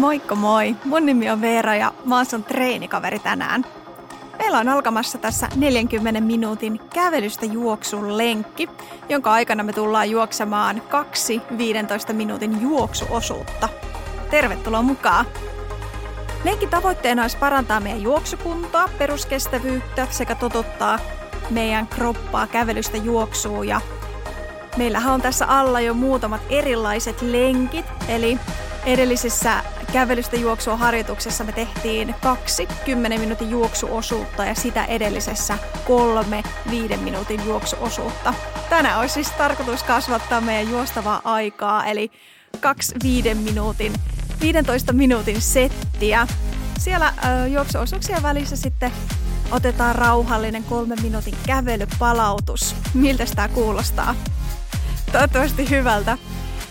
Moikka moi! Mun nimi on Veera ja mä oon sun treenikaveri tänään. Meillä on alkamassa tässä 40 minuutin kävelystä juoksun lenkki, jonka aikana me tullaan juoksemaan kaksi 15 minuutin juoksuosuutta. Tervetuloa mukaan! Lenkin tavoitteena olisi parantaa meidän juoksukuntoa, peruskestävyyttä sekä totuttaa meidän kroppaa kävelystä juoksuun ja Meillähän on tässä alla jo muutamat erilaiset lenkit, eli edellisessä kävelystä juoksua harjoituksessa me tehtiin kaksi 10 minuutin juoksuosuutta ja sitä edellisessä kolme 5 minuutin juoksuosuutta. Tänään olisi siis tarkoitus kasvattaa meidän juostavaa aikaa, eli kaksi 5 minuutin, 15 minuutin settiä. Siellä ö, juoksuosuuksien välissä sitten otetaan rauhallinen kolmen minuutin kävelypalautus. Miltä tämä kuulostaa? Toivottavasti hyvältä.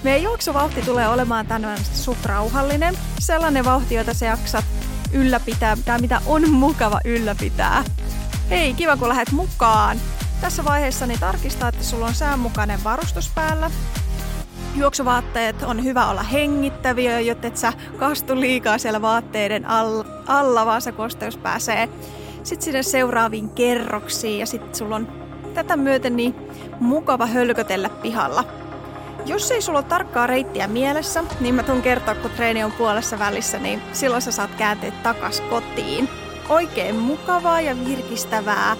Meidän juoksuvauhti tulee olemaan tänään suht rauhallinen. Sellainen vauhti, jota sä jaksat ylläpitää, tai mitä on mukava ylläpitää. Hei, kiva kun lähdet mukaan. Tässä vaiheessa niin tarkistaa, että sulla on säänmukainen varustus päällä. Juoksuvaatteet on hyvä olla hengittäviä, jotta et sä kastu liikaa siellä vaatteiden alla, vaan se kosteus pääsee sitten sinne seuraaviin kerroksiin ja sitten sulla on tätä myöten niin mukava hölkötellä pihalla. Jos ei sulla ole tarkkaa reittiä mielessä, niin mä tuun kertoa, kun treeni on puolessa välissä, niin silloin sä saat kääntyä takas kotiin. Oikein mukavaa ja virkistävää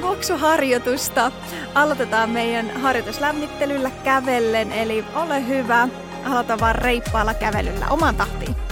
juoksuharjoitusta. Aloitetaan meidän harjoituslämmittelyllä kävellen, eli ole hyvä. Aloita vaan reippaalla kävelyllä oman tahtiin.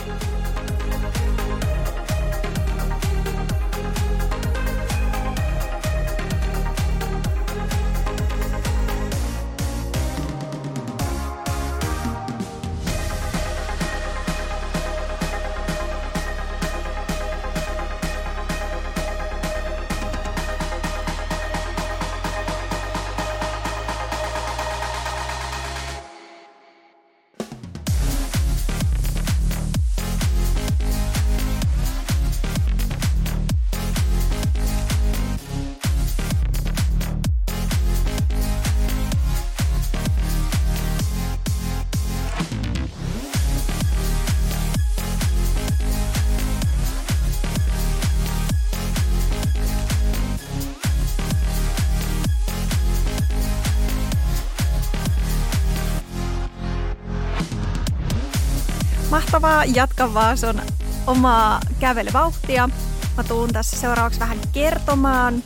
Mahtavaa, jatka vaan sun omaa kävelyvauhtia. Mä tuun tässä seuraavaksi vähän kertomaan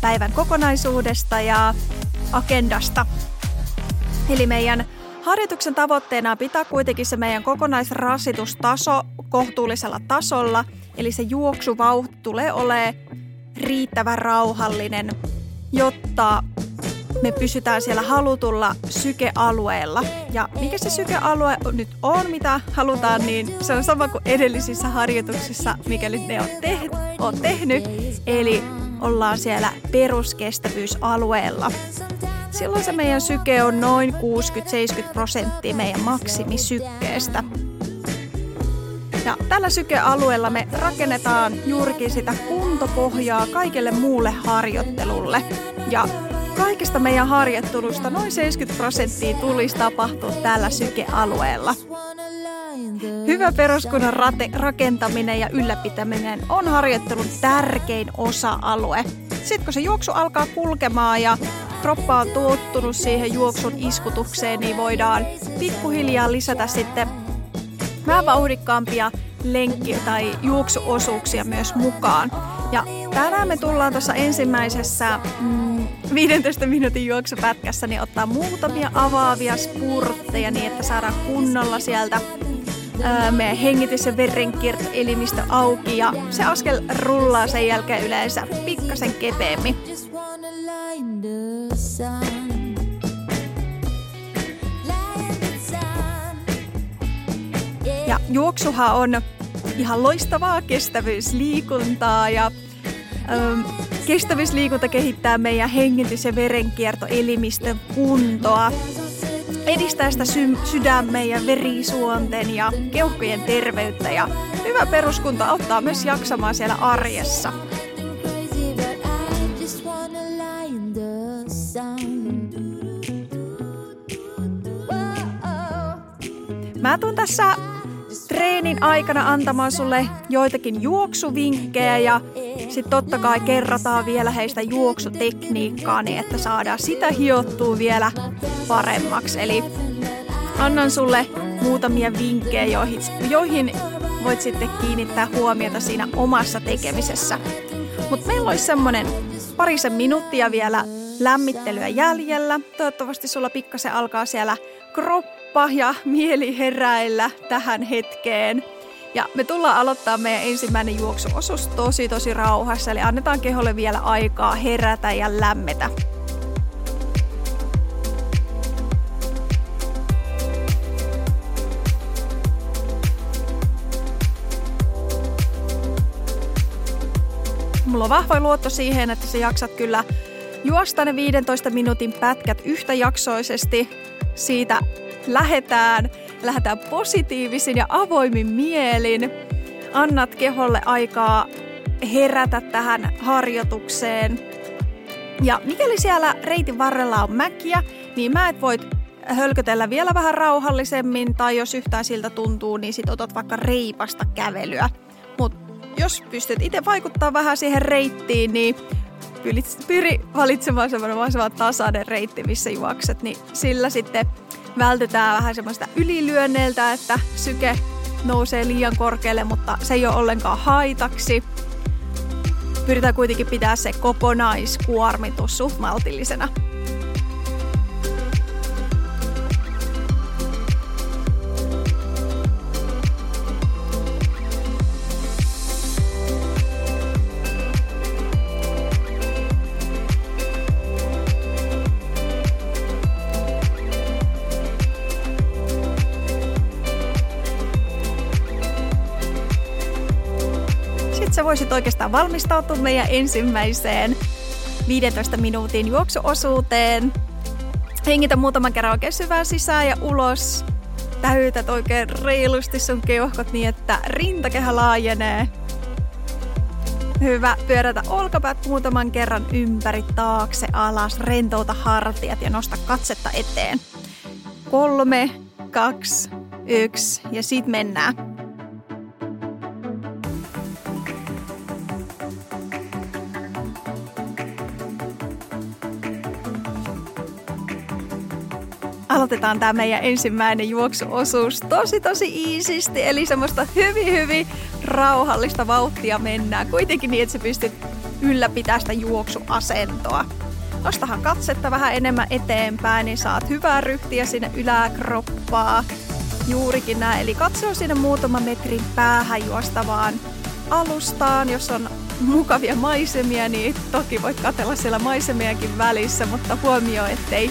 päivän kokonaisuudesta ja agendasta. Eli meidän harjoituksen tavoitteena on pitää kuitenkin se meidän kokonaisrasitustaso kohtuullisella tasolla. Eli se juoksuvauhti tulee olemaan riittävän rauhallinen, jotta me pysytään siellä halutulla sykealueella. Ja mikä se sykealue nyt on, mitä halutaan, niin se on sama kuin edellisissä harjoituksissa, mikäli ne on, te- on tehnyt. Eli ollaan siellä peruskestävyysalueella. Silloin se meidän syke on noin 60-70 prosenttia meidän maksimisykkeestä. Ja tällä sykealueella me rakennetaan juurikin sitä kuntopohjaa kaikelle muulle harjoittelulle. Ja Kaikista meidän harjoittelusta noin 70 prosenttia tulisi tapahtua tällä sykealueella. Hyvä peruskunnan rate- rakentaminen ja ylläpitäminen on harjoittelun tärkein osa-alue. Sitten kun se juoksu alkaa kulkemaan ja kroppa on tuottunut siihen juoksun iskutukseen, niin voidaan pikkuhiljaa lisätä sitten vähän vauhdikkaampia lenkki- tai juoksuosuuksia myös mukaan. Ja tänään me tullaan tuossa ensimmäisessä mm, 15 minuutin juoksupätkässä niin ottaa muutamia avaavia spurtteja niin, että saadaan kunnolla sieltä ää, meidän hengitys- ja verenkiertoelimistö auki ja se askel rullaa sen jälkeen yleensä pikkasen kepeämmin. Ja juoksuhan on ihan loistavaa kestävyysliikuntaa ja kestävyysliikunta kehittää meidän hengitys- ja verenkiertoelimistön kuntoa edistää sitä sy- sydämen ja verisuonten ja keuhkojen terveyttä ja hyvä peruskunto auttaa myös jaksamaan siellä arjessa. Mä tuun tässä treenin aikana antamaan sulle joitakin juoksuvinkkejä ja sitten totta kai kerrataan vielä heistä juoksutekniikkaa, niin että saadaan sitä hiottua vielä paremmaksi. Eli annan sulle muutamia vinkkejä, joihin, joihin voit sitten kiinnittää huomiota siinä omassa tekemisessä. Mutta meillä olisi semmoinen parisen minuuttia vielä lämmittelyä jäljellä. Toivottavasti sulla pikkasen alkaa siellä kroppa ja mieli heräillä tähän hetkeen. Ja me tullaan aloittaa meidän ensimmäinen juoksuosuus tosi tosi rauhassa, eli annetaan keholle vielä aikaa herätä ja lämmetä. Mulla on vahva luotto siihen, että sä jaksat kyllä juosta ne 15 minuutin pätkät yhtäjaksoisesti. Siitä lähetään, lähdetään positiivisin ja avoimin mielin. Annat keholle aikaa herätä tähän harjoitukseen. Ja mikäli siellä reitin varrella on mäkiä, niin mä et voit hölkötellä vielä vähän rauhallisemmin, tai jos yhtään siltä tuntuu, niin sit otat vaikka reipasta kävelyä. Mutta jos pystyt itse vaikuttaa vähän siihen reittiin, niin pyri valitsemaan semmoinen tasainen reitti, missä juokset, niin sillä sitten vältytään vähän semmoista ylilyönneiltä, että syke nousee liian korkealle, mutta se ei ole ollenkaan haitaksi. Pyritään kuitenkin pitää se kokonaiskuormitus suht maltillisena. Oikeastaan valmistautua meidän ensimmäiseen 15 minuutin juoksuosuuteen. Hengitä muutaman kerran oikein syvään sisään ja ulos. Täytät oikein reilusti sun keuhkot niin, että rintakehä laajenee. Hyvä. Pyörätä olkapäät muutaman kerran ympäri, taakse, alas, rentouta hartiat ja nosta katsetta eteen. Kolme, kaksi, yksi ja sit mennään. Aloitetaan tämä meidän ensimmäinen juoksuosuus tosi tosi iisisti, eli semmoista hyvin hyvin rauhallista vauhtia mennään. Kuitenkin niin, että sä pystyt ylläpitämään sitä juoksuasentoa. Nostahan katsetta vähän enemmän eteenpäin, niin saat hyvää ryhtiä sinne yläkroppaa. Juurikin näin, eli katso sinne muutama metrin päähän juostavaan alustaan, jos on mukavia maisemia, niin toki voit katella siellä maisemiakin välissä, mutta huomioi, ettei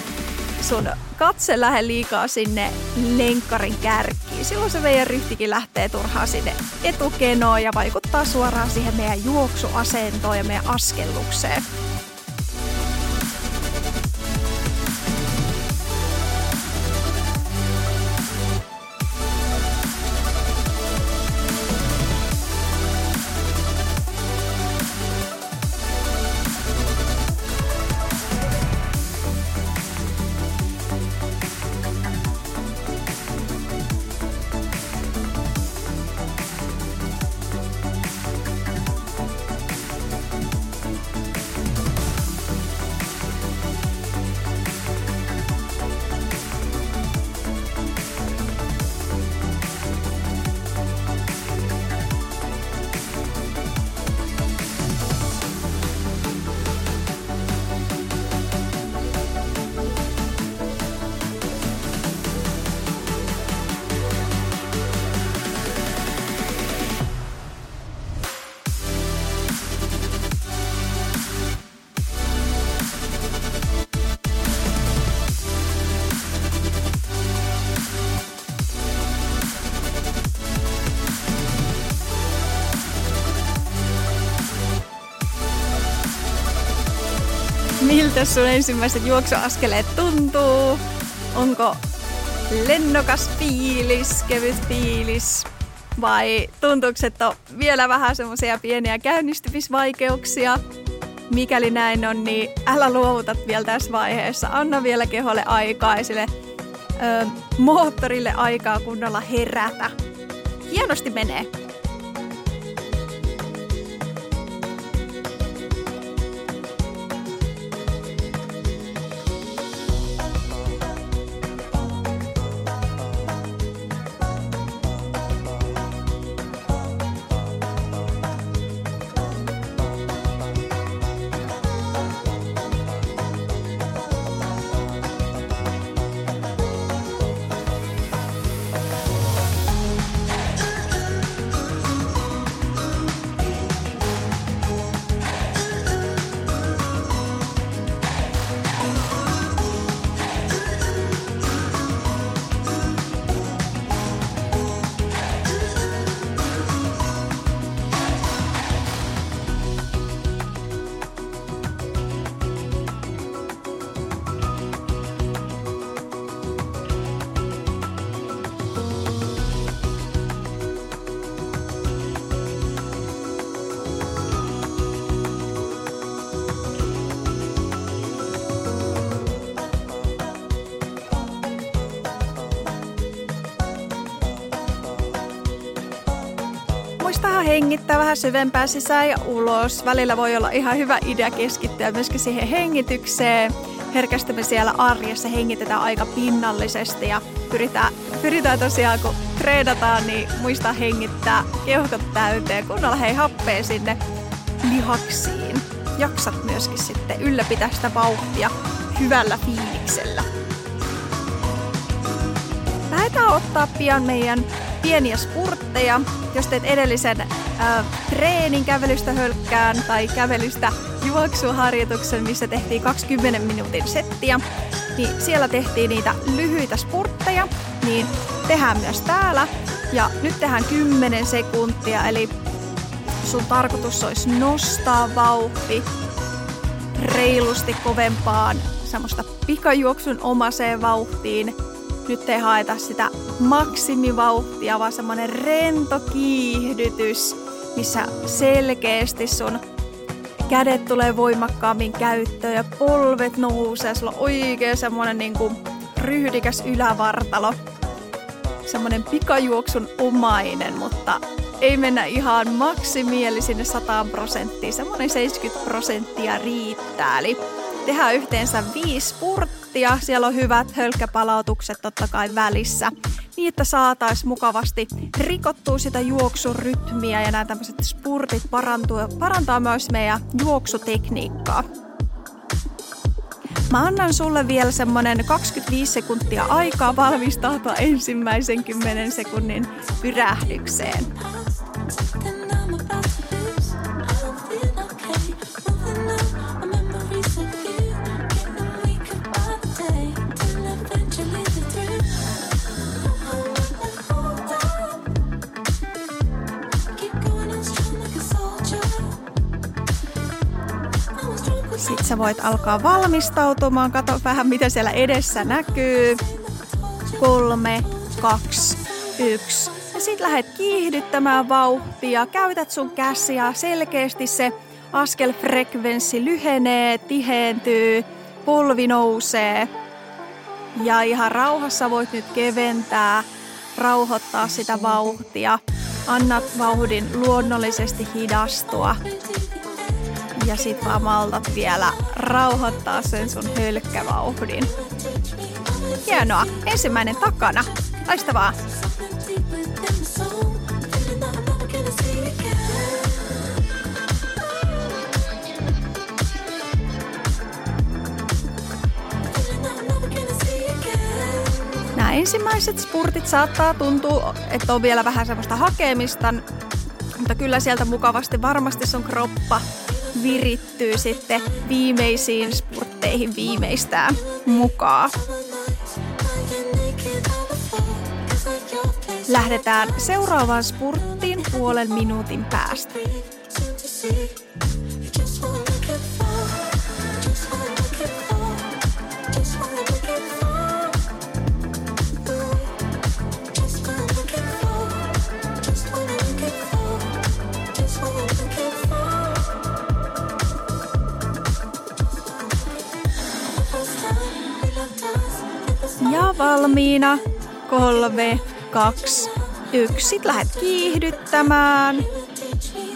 sun katse lähde liikaa sinne lenkkarin kärkiin. Silloin se meidän ryhtikin lähtee turhaan sinne etukenoon ja vaikuttaa suoraan siihen meidän juoksuasentoon ja meidän askellukseen. Miltä sun ensimmäiset juoksuaskeleet tuntuu? Onko lennokas fiilis, kevyt fiilis? Vai tuntuuko, että on vielä vähän semmoisia pieniä käynnistymisvaikeuksia? Mikäli näin on, niin älä luovuta vielä tässä vaiheessa. Anna vielä keholle aikaa ja sille ö, moottorille aikaa kunnolla herätä. Hienosti menee. Vähän syvempää sisään ja ulos. Välillä voi olla ihan hyvä idea keskittyä myöskin siihen hengitykseen. Herkästi me siellä arjessa hengitetään aika pinnallisesti ja pyritään, pyritään tosiaan, kun treenataan, niin muistaa hengittää keuhkot täyteen, kunnolla hei happea sinne lihaksiin. Jaksat myöskin sitten ylläpitää sitä vauhtia hyvällä fiiliksellä. Lähdetään ottaa pian meidän pieniä spurtteja. Jos teet edellisen treenin kävelystä hölkkään tai kävelystä juoksuharjoituksen, missä tehtiin 20 minuutin settiä, niin siellä tehtiin niitä lyhyitä spurtteja, niin tehdään myös täällä. Ja nyt tehdään 10 sekuntia, eli sun tarkoitus olisi nostaa vauhti reilusti kovempaan semmoista pikajuoksun omaseen vauhtiin – nyt ei haeta sitä maksimivauhtia, vaan semmonen rento kiihdytys, missä selkeästi sun kädet tulee voimakkaammin käyttöön ja polvet nousee. Sulla on oikein semmonen niinku ryhdikäs ylävartalo. Semmonen pikajuoksun omainen, mutta ei mennä ihan maksimiin, eli sinne 100 prosenttia. Semmonen 70 prosenttia riittää. Eli tehdään yhteensä viisi spurttia. Siellä on hyvät hölkkäpalautukset totta kai välissä. Niin, että saataisiin mukavasti rikottua sitä juoksurytmiä ja nämä tämmöiset spurtit parantua, parantaa myös meidän juoksutekniikkaa. Mä annan sulle vielä semmonen 25 sekuntia aikaa valmistautua ensimmäisen 10 sekunnin pyrähdykseen. Sä voit alkaa valmistautumaan. Kato vähän, mitä siellä edessä näkyy. Kolme, kaksi, yksi. Ja sit lähdet kiihdyttämään vauhtia. Käytät sun käsiä. Selkeästi se askelfrekvenssi lyhenee, tihentyy, polvi nousee. Ja ihan rauhassa voit nyt keventää, rauhoittaa sitä vauhtia. Annat vauhdin luonnollisesti hidastua ja sit vaan maltat vielä rauhoittaa sen sun hölkkävauhdin. Hienoa. Ensimmäinen takana. Loistavaa. Nämä ensimmäiset spurtit saattaa tuntua, että on vielä vähän semmoista hakemista, mutta kyllä sieltä mukavasti varmasti sun kroppa virittyy sitten viimeisiin spurtteihin viimeistään mukaan. Lähdetään seuraavaan spurttiin puolen minuutin päästä. Valmiina. Kolme, kaksi, yksi. Sitten lähdet kiihdyttämään.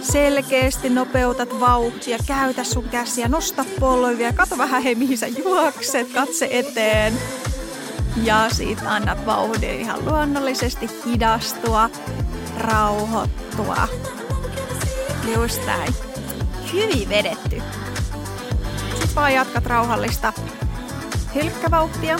Selkeästi nopeutat vauhtia, käytä sun käsiä, nosta polvia, kato vähän hei mihin sä juokset, katse eteen. Ja siitä annat vauhdin ihan luonnollisesti hidastua, rauhoittua. Just näin. Hyvin vedetty. Sitten vaan jatkat rauhallista hylkkävauhtia.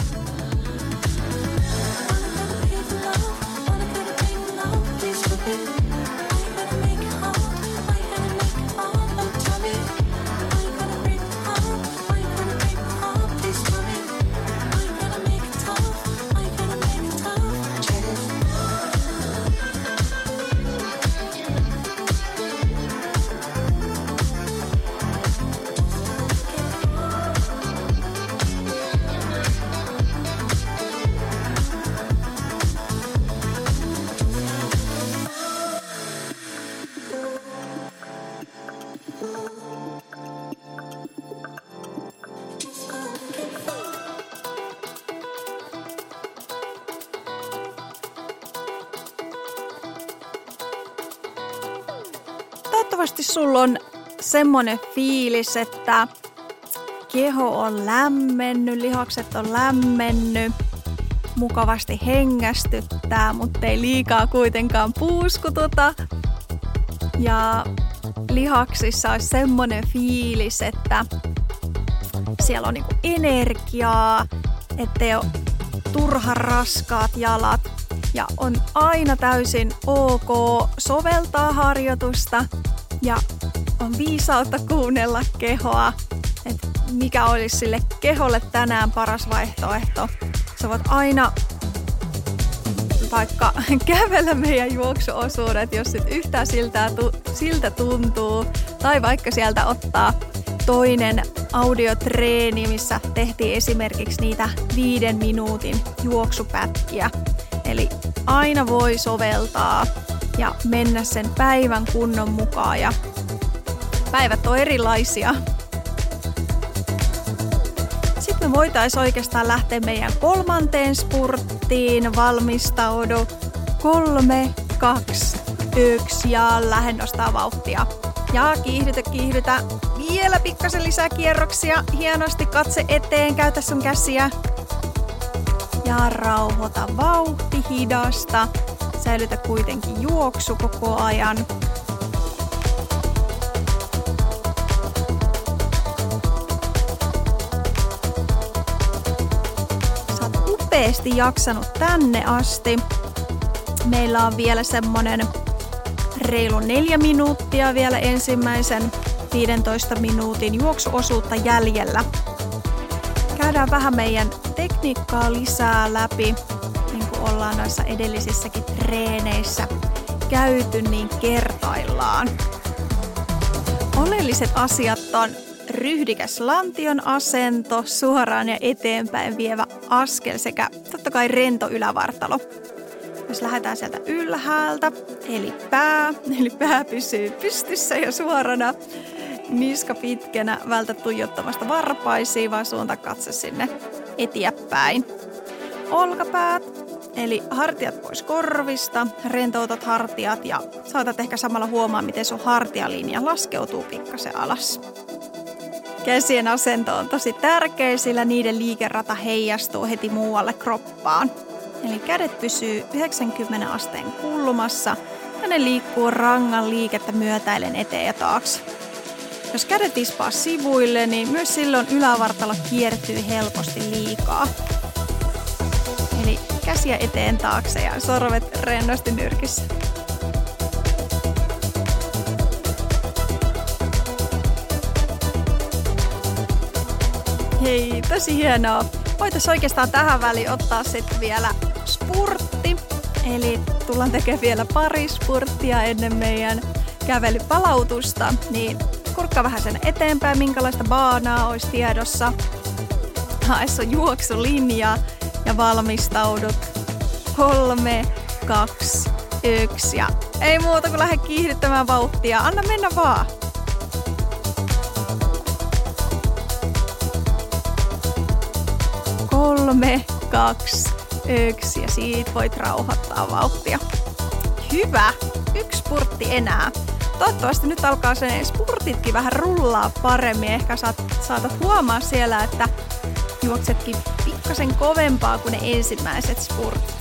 Sulla on semmoinen fiilis, että keho on lämmennyt, lihakset on lämmennyt, mukavasti hengästyttää, mutta ei liikaa kuitenkaan puuskututa. Ja lihaksissa olisi semmoinen fiilis, että siellä on niinku energiaa, ettei ole turha raskaat jalat. Ja on aina täysin ok soveltaa harjoitusta ja on viisautta kuunnella kehoa, että mikä olisi sille keholle tänään paras vaihtoehto. Sä voit aina vaikka kävellä meidän juoksuosuudet, jos sit yhtään siltä, siltä tuntuu, tai vaikka sieltä ottaa toinen audiotreeni, missä tehtiin esimerkiksi niitä viiden minuutin juoksupätkiä. Eli aina voi soveltaa ja mennä sen päivän kunnon mukaan. Ja päivät on erilaisia. Sitten me voitaisiin oikeastaan lähteä meidän kolmanteen spurttiin. Valmistaudu. Kolme, kaksi, yksi ja lähden nostaa vauhtia. Ja kiihdytä, kiihdytä. Vielä pikkasen lisää kierroksia. Hienosti katse eteen, käytä sun käsiä. Ja rauhoita vauhti, hidasta säilytä kuitenkin juoksu koko ajan. Sä oot upeasti jaksanut tänne asti. Meillä on vielä semmonen reilu neljä minuuttia vielä ensimmäisen 15 minuutin juoksuosuutta jäljellä. Käydään vähän meidän tekniikkaa lisää läpi ollaan noissa edellisissäkin treeneissä käyty, niin kertaillaan. Oleelliset asiat on ryhdikäs lantion asento, suoraan ja eteenpäin vievä askel sekä totta kai rento ylävartalo. Jos lähdetään sieltä ylhäältä, eli pää, eli pää pysyy pystyssä ja suorana, niska pitkänä, vältä tuijottamasta varpaisiin, vaan suunta katse sinne eteenpäin. Olkapäät Eli hartiat pois korvista, rentoutat hartiat ja saatat ehkä samalla huomaa, miten sun hartialinja laskeutuu pikkasen alas. Käsien asento on tosi tärkeä, sillä niiden liikerata heijastuu heti muualle kroppaan. Eli kädet pysyy 90 asteen kulmassa ja ne liikkuu rangan liikettä myötäilen eteen ja taakse. Jos kädet ispaa sivuille, niin myös silloin ylävartalo kiertyy helposti liikaa käsiä eteen taakse ja sorvet rennosti nyrkissä. Hei, tosi hienoa. Voitaisiin oikeastaan tähän väliin ottaa sitten vielä spurtti. Eli tullaan tekemään vielä pari spurttia ennen meidän kävelypalautusta. Niin kurkka vähän sen eteenpäin, minkälaista baanaa olisi tiedossa. Hae sun juoksulinjaa ja valmistaudut. Kolme, kaksi, yksi ja ei muuta kuin lähde kiihdyttämään vauhtia. Anna mennä vaan. Kolme, kaksi, yksi ja siitä voit rauhoittaa vauhtia. Hyvä, yksi spurtti enää. Toivottavasti nyt alkaa se spurtitkin vähän rullaa paremmin. Ehkä saat, saatat huomaa siellä, että juoksetkin pikkasen kovempaa kuin ne ensimmäiset spurtit.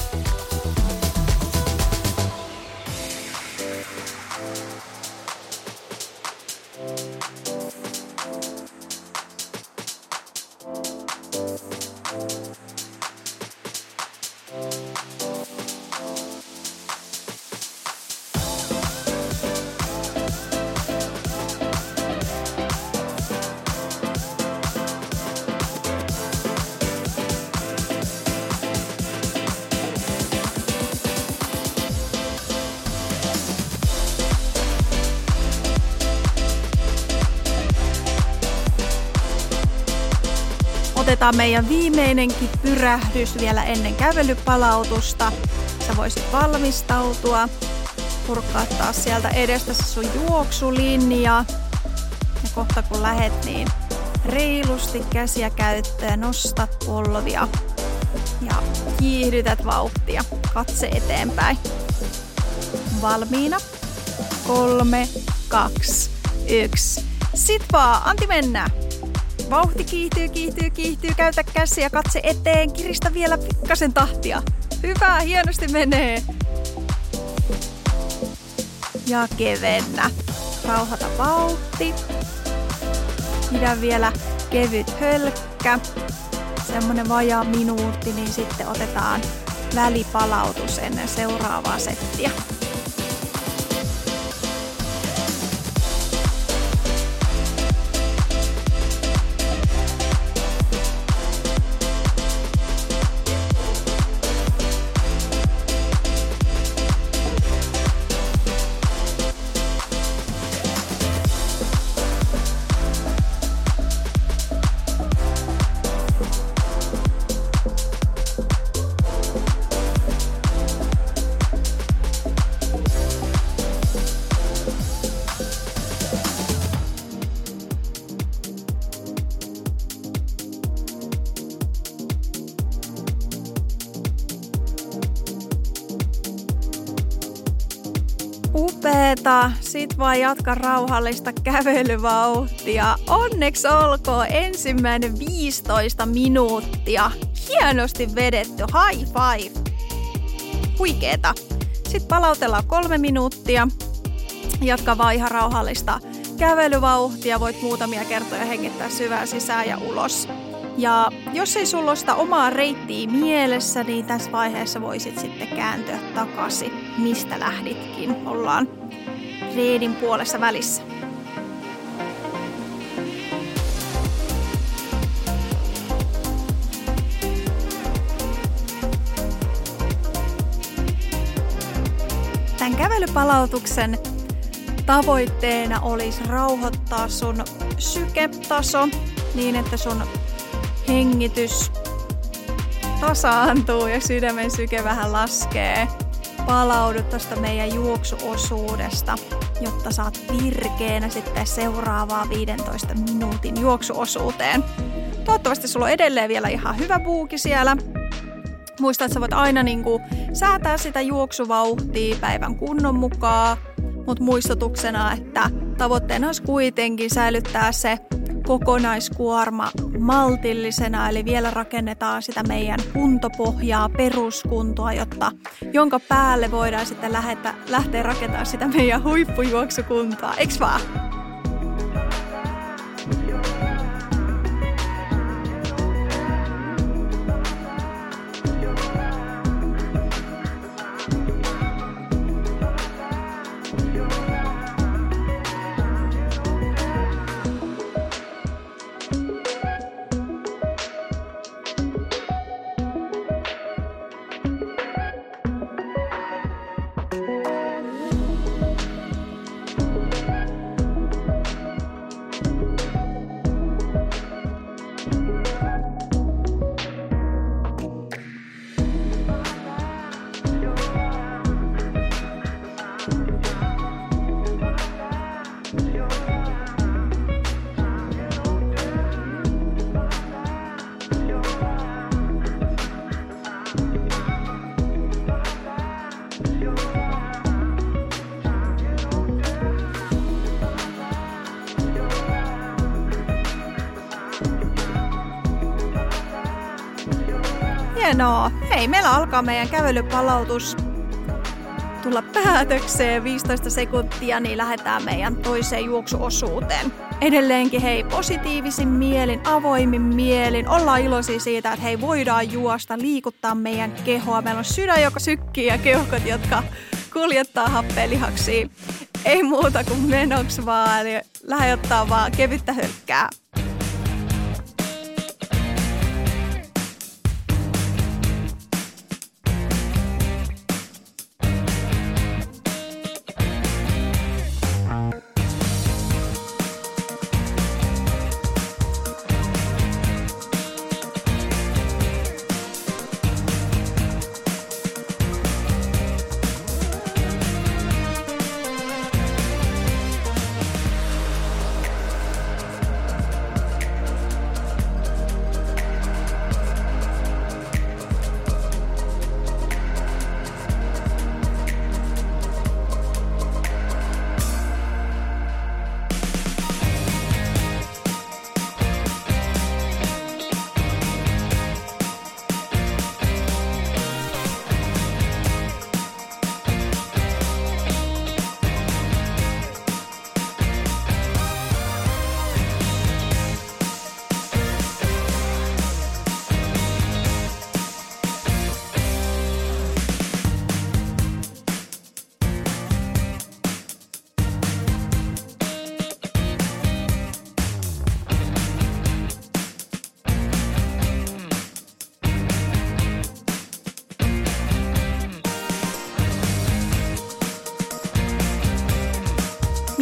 Otetaan meidän viimeinenkin pyrähdys vielä ennen kävelypalautusta. Sä voisit valmistautua, purkaa taas sieltä edestä sun juoksulinja. Ja kohta kun lähet, niin reilusti käsiä käyttöön, nostat polvia ja kiihdytät vauhtia. Katse eteenpäin. Valmiina. Kolme, kaksi, yksi. Sit vaan, anti mennä. Vauhti kiihtyy, kiihtyy, kiihtyy. Käytä käsiä, katse eteen. Kiristä vielä pikkasen tahtia. Hyvä, hienosti menee. Ja kevennä. Rauhata vauhti. Pidä vielä kevyt hölkkä. Semmonen vajaa minuutti, niin sitten otetaan välipalautus ennen seuraavaa settiä. Vaan jatka rauhallista kävelyvauhtia. Onneksi olkoon ensimmäinen 15 minuuttia. Hienosti vedetty. High five. Huikeeta. Sitten palautellaan kolme minuuttia. Jatka vaan ihan rauhallista kävelyvauhtia. Voit muutamia kertoja hengittää syvään sisään ja ulos. Ja jos ei sulla sitä omaa reittiä mielessä, niin tässä vaiheessa voisit sitten kääntyä takaisin, mistä lähditkin. Ollaan reidin puolessa välissä. Tämän kävelypalautuksen tavoitteena olisi rauhoittaa sun syketaso niin, että sun hengitys tasaantuu ja sydämen syke vähän laskee. Palaudu tuosta meidän juoksuosuudesta, jotta saat virkeänä sitten seuraavaa 15 minuutin juoksuosuuteen. Toivottavasti sulla on edelleen vielä ihan hyvä buuki siellä. Muista, että sä voit aina niinku säätää sitä juoksuvauhtia päivän kunnon mukaan, mutta muistutuksena, että tavoitteena olisi kuitenkin säilyttää se kokonaiskuorma maltillisena, eli vielä rakennetaan sitä meidän kuntopohjaa, peruskuntoa, jotta, jonka päälle voidaan sitten lähetä, lähteä rakentamaan sitä meidän huippujuoksukuntoa. Eiks vaan? Alkaa meidän kävelypalautus tulla päätökseen 15 sekuntia, niin lähdetään meidän toiseen juoksuosuuteen. Edelleenkin hei, positiivisin mielin, avoimin mielin, ollaan iloisia siitä, että hei, voidaan juosta, liikuttaa meidän kehoa. Meillä on sydän, joka sykkii ja keuhkot, jotka kuljettaa happelihaksi. Ei muuta kuin menoksi vaan, lähde ottaa vaan kevyttä hölkkää.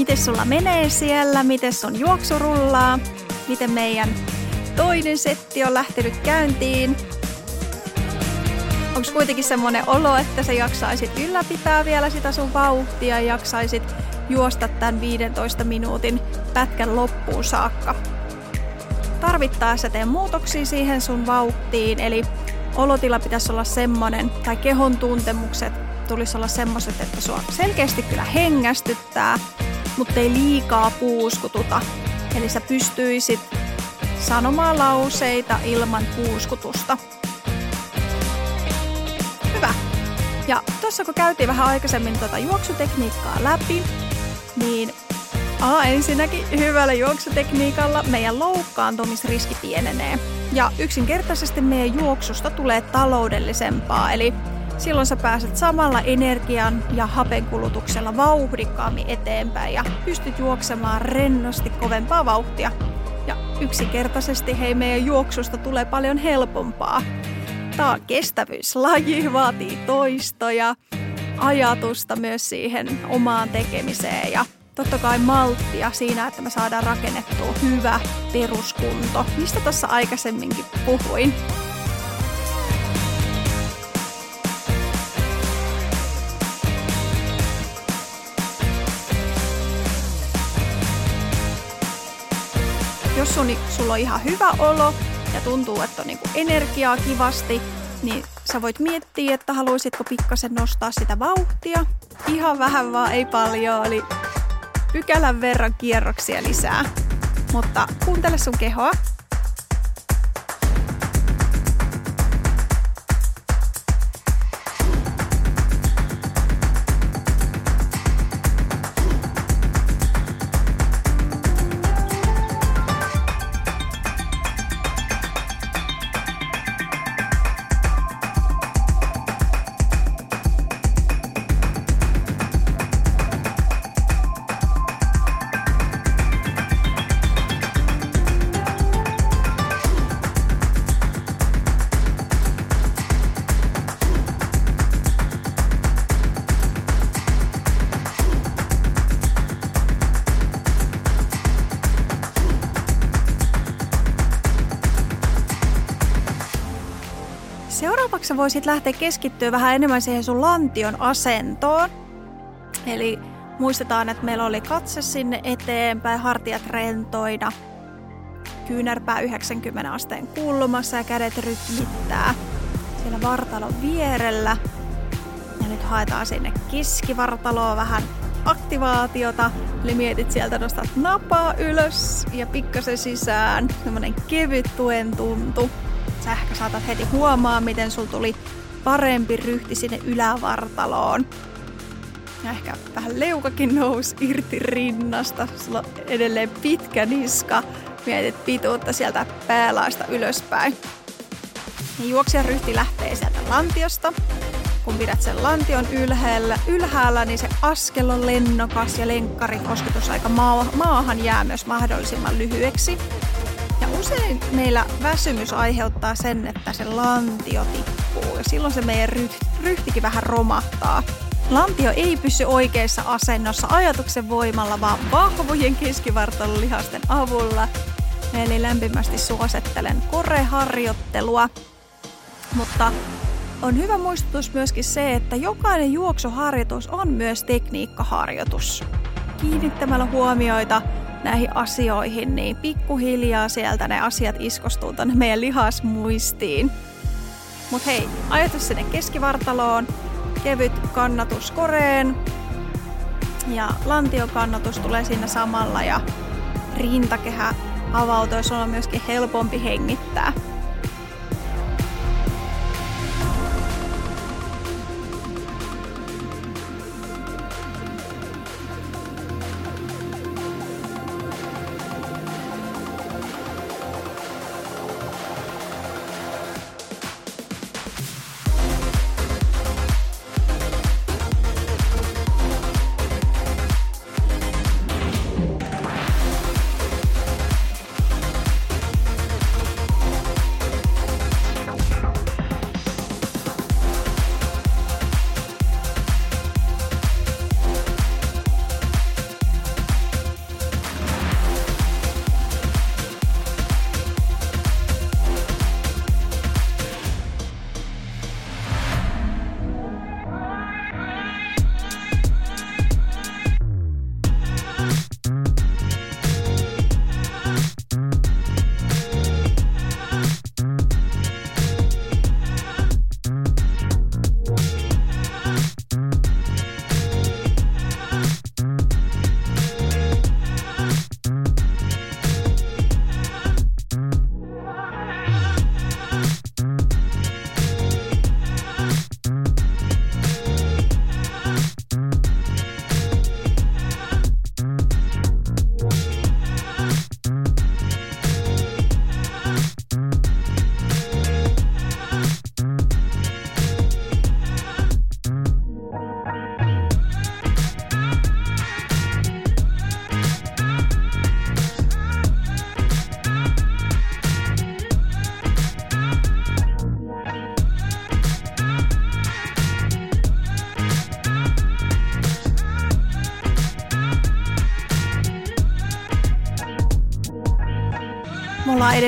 Miten sulla menee siellä? Miten sun juoksurullaa? Miten meidän toinen setti on lähtenyt käyntiin? Onko kuitenkin semmoinen olo, että sä jaksaisit ylläpitää vielä sitä sun vauhtia ja jaksaisit juosta tämän 15 minuutin pätkän loppuun saakka? Tarvittaessa tee muutoksia siihen sun vauhtiin, eli olotila pitäisi olla semmoinen, tai kehon tuntemukset tulisi olla semmoiset, että sua selkeästi kyllä hengästyttää, mutta ei liikaa puuskututa. Eli sä pystyisit sanomaan lauseita ilman puuskutusta. Hyvä. Ja tuossa kun käytiin vähän aikaisemmin tuota juoksutekniikkaa läpi, niin A, ensinnäkin hyvällä juoksutekniikalla meidän loukkaantumisriski pienenee. Ja yksinkertaisesti meidän juoksusta tulee taloudellisempaa, eli Silloin sä pääset samalla energian ja hapenkulutuksella vauhdikkaammin eteenpäin ja pystyt juoksemaan rennosti kovempaa vauhtia. Ja yksinkertaisesti hei meidän juoksusta tulee paljon helpompaa. Tämä on kestävyyslaji, vaatii toistoja, ajatusta myös siihen omaan tekemiseen ja totta kai malttia siinä, että me saadaan rakennettua hyvä peruskunto, mistä tuossa aikaisemminkin puhuin. Jos sun, sulla on ihan hyvä olo ja tuntuu, että on niinku energiaa kivasti, niin sä voit miettiä, että haluaisitko pikkasen nostaa sitä vauhtia. Ihan vähän vaan, ei paljon, eli pykälän verran kierroksia lisää. Mutta kuuntele sun kehoa sä voisit lähteä keskittyä vähän enemmän siihen sun lantion asentoon. Eli muistetaan, että meillä oli katse sinne eteenpäin, hartiat rentoina, kyynärpää 90 asteen kulmassa ja kädet rytmittää siellä vartalon vierellä. Ja nyt haetaan sinne keskivartaloa vähän aktivaatiota. Eli mietit sieltä nostat napaa ylös ja pikkasen sisään. Semmonen kevyt tuen tuntu. Sä ehkä saatat heti huomaa, miten sul tuli parempi ryhti sinne ylävartaloon. Ja ehkä vähän leukakin nousi irti rinnasta. Sulla on edelleen pitkä niska. Mietit pituutta sieltä päälaista ylöspäin. Ja juoksijan ryhti lähtee sieltä lantiosta. Kun pidät sen lantion ylhäällä, ylhäällä niin se askel on lennokas ja lenkkarin kosketusaika maahan jää myös mahdollisimman lyhyeksi. Ja usein meillä väsymys aiheuttaa sen, että se lantio tippuu ja silloin se meidän ryhtikin vähän romahtaa. Lantio ei pysy oikeassa asennossa ajatuksen voimalla, vaan vahvojen keskivartalon lihasten avulla. Eli lämpimästi suosittelen koreharjoittelua. Mutta on hyvä muistutus myöskin se, että jokainen juoksuharjoitus on myös tekniikkaharjoitus. Kiinnittämällä huomioita näihin asioihin, niin pikkuhiljaa sieltä ne asiat iskostuu tänne meidän lihasmuistiin. Mutta hei, ajatus sinne keskivartaloon, kevyt kannatus koreen ja lantiokannatus tulee siinä samalla ja rintakehä avautuu, on myöskin helpompi hengittää.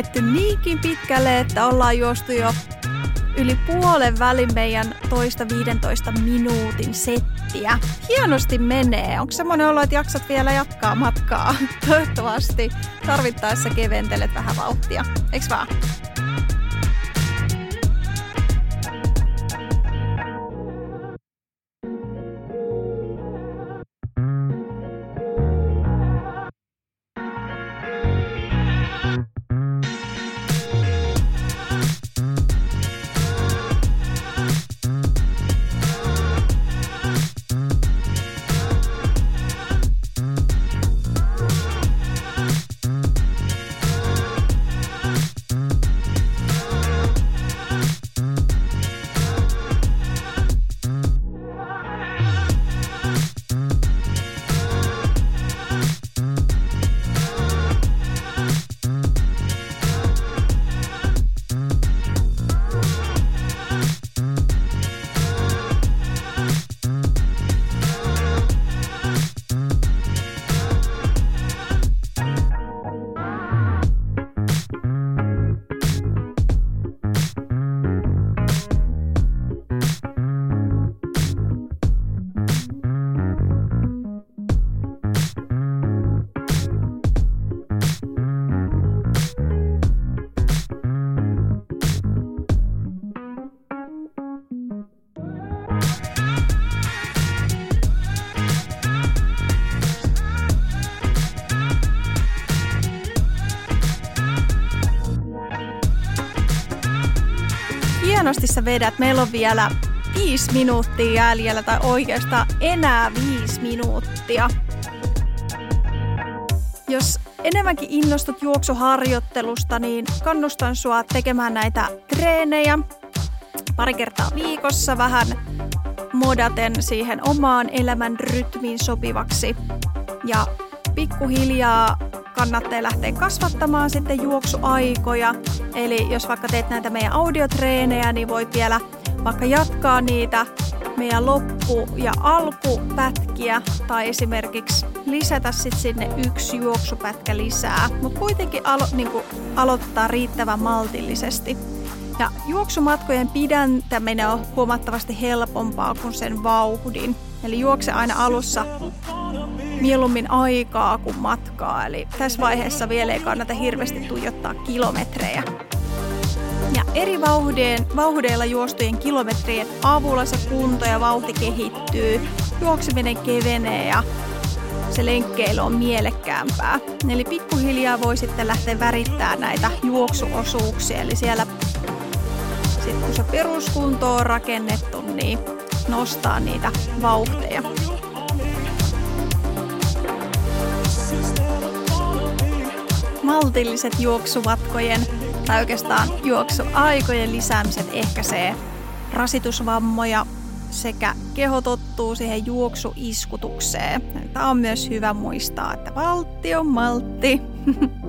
Edetty niinkin pitkälle, että ollaan juostu jo yli puolen välin meidän toista 15 minuutin settiä. Hienosti menee. Onko semmoinen olo, että jaksat vielä jatkaa matkaa? Toivottavasti tarvittaessa keventelet vähän vauhtia. Eiks vaan? Hienosti sä vedät. Meillä on vielä viisi minuuttia jäljellä, tai oikeastaan enää viisi minuuttia. Jos enemmänkin innostut juoksuharjoittelusta, niin kannustan sua tekemään näitä treenejä pari kertaa viikossa vähän modaten siihen omaan elämän rytmiin sopivaksi. Ja pikkuhiljaa kannattaa lähteä kasvattamaan sitten juoksuaikoja. Eli jos vaikka teet näitä meidän audiotreenejä, niin voit vielä vaikka jatkaa niitä meidän loppu- ja alkupätkiä tai esimerkiksi lisätä sit sinne yksi juoksupätkä lisää, mutta kuitenkin alo- niin aloittaa riittävän maltillisesti. Ja juoksumatkojen pidäntäminen on huomattavasti helpompaa kuin sen vauhdin. Eli juokse aina alussa mieluummin aikaa kuin matkaa. Eli tässä vaiheessa vielä ei kannata hirveästi tuijottaa kilometrejä. Ja eri vauhdeen, vauhdeilla juostujen kilometrien avulla se kunto ja vauhti kehittyy, juokseminen kevenee ja se lenkkeily on mielekkäämpää. Eli pikkuhiljaa voi sitten lähteä värittämään näitä juoksuosuuksia. Eli siellä sit kun se peruskunto on rakennettu, niin nostaa niitä vauhteja. Maltilliset juoksuvatkojen tai oikeastaan juoksuaikojen lisäämiset ehkäisee rasitusvammoja sekä keho tottuu siihen juoksuiskutukseen. Tämä on myös hyvä muistaa, että valtti on maltti.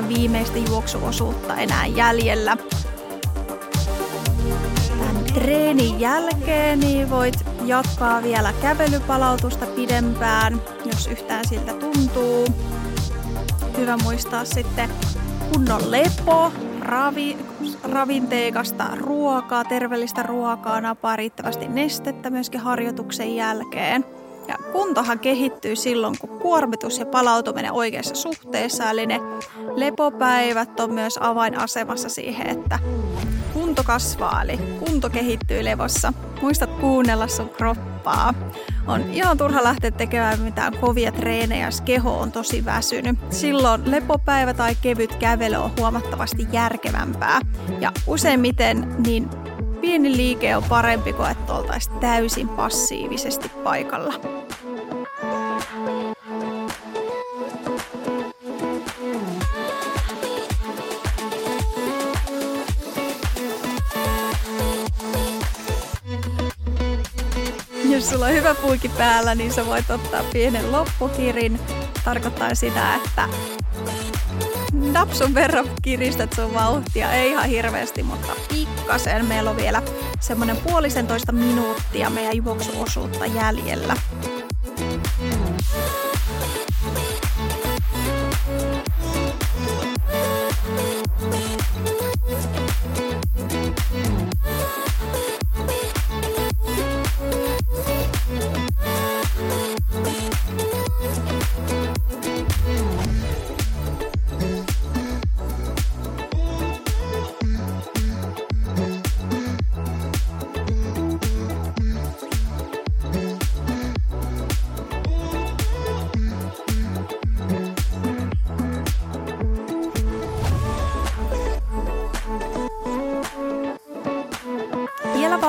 meidän viimeistä juoksuosuutta enää jäljellä. Tämän treenin jälkeen niin voit jatkaa vielä kävelypalautusta pidempään, jos yhtään siltä tuntuu. Hyvä muistaa sitten kunnon lepo, ravi, ravinteikasta ruokaa, terveellistä ruokaa, napaa riittävästi nestettä myöskin harjoituksen jälkeen. Ja kuntohan kehittyy silloin, kun kuormitus ja palautuminen oikeassa suhteessa, eli ne lepopäivät on myös avainasemassa siihen, että kunto kasvaa, eli kunto kehittyy levossa. Muistat kuunnella sun kroppaa. On ihan turha lähteä tekemään mitään kovia treenejä, jos keho on tosi väsynyt. Silloin lepopäivä tai kevyt kävely on huomattavasti järkevämpää. Ja useimmiten niin pieni liike on parempi kuin että oltaisiin täysin passiivisesti paikalla. jos sulla on hyvä puiki päällä, niin sä voit ottaa pienen loppukirin. Tarkoittaa sitä, että napsun verran kiristät sun vauhtia. Ei ihan hirveästi, mutta pikkasen. Meillä on vielä semmoinen puolisentoista minuuttia meidän juoksuosuutta jäljellä.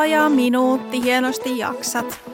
Vajaa minuutti, hienosti jaksat.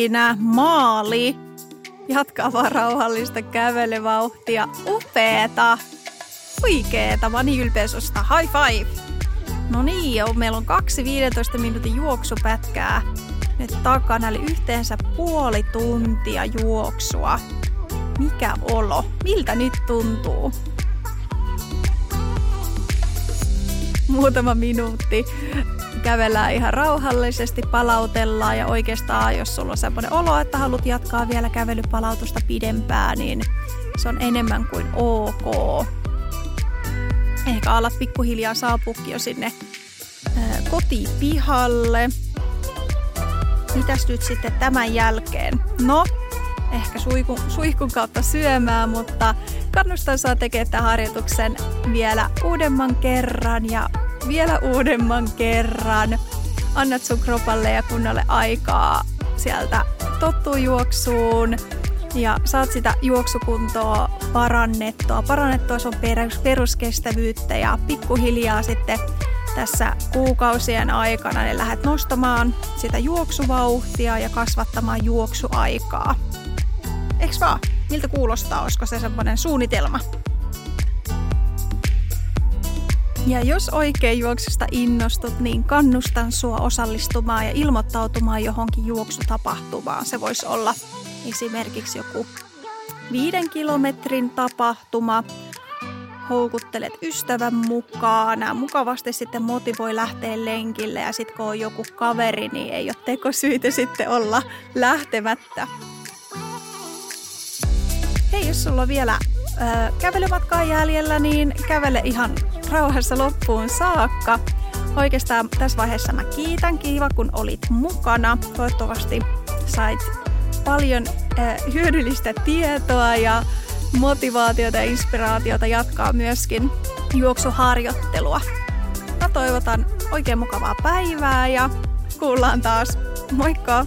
Siinä maali. Jatkaa vaan rauhallista kävelyvauhtia. Upeeta. Huikeeta. Mä niin ylpeä susta. High five. No niin, jo, meillä on kaksi 15 minuutin juoksupätkää nyt takana, eli yhteensä puoli tuntia juoksua. Mikä olo? Miltä nyt tuntuu? Muutama minuutti kävellään ihan rauhallisesti, palautellaan ja oikeastaan jos sulla on sellainen olo, että haluat jatkaa vielä kävelypalautusta pidempään, niin se on enemmän kuin ok. Ehkä alat pikkuhiljaa saapuukin jo sinne kotipihalle. Mitäs nyt sitten tämän jälkeen? No, ehkä suihkun, suihkun kautta syömään, mutta kannustan saa tekemään tämän harjoituksen vielä uudemman kerran ja vielä uudemman kerran. Annat sun kropalle ja kunnalle aikaa sieltä tottuu juoksuun ja saat sitä juoksukuntoa parannettua. Parannettua sun peruskestävyyttä ja pikkuhiljaa sitten tässä kuukausien aikana niin lähdet nostamaan sitä juoksuvauhtia ja kasvattamaan juoksuaikaa. Eiks vaan? Miltä kuulostaa? Olisiko se semmoinen suunnitelma? Ja jos oikein juoksusta innostut, niin kannustan sua osallistumaan ja ilmoittautumaan johonkin juoksutapahtumaan. Se voisi olla esimerkiksi joku viiden kilometrin tapahtuma, houkuttelet ystävän mukaan, mukavasti sitten motivoi lähteä lenkille ja sitten kun on joku kaveri, niin ei ole tekosyitä sitten olla lähtemättä. Hei, jos sulla on vielä ö, kävelymatkaa jäljellä, niin kävele ihan rauhassa loppuun saakka. Oikeastaan tässä vaiheessa mä kiitän. Kiva, kun olit mukana. Toivottavasti sait paljon ö, hyödyllistä tietoa ja motivaatiota ja inspiraatiota jatkaa myöskin juoksuharjoittelua. Mä toivotan oikein mukavaa päivää ja kuullaan taas. Moikka!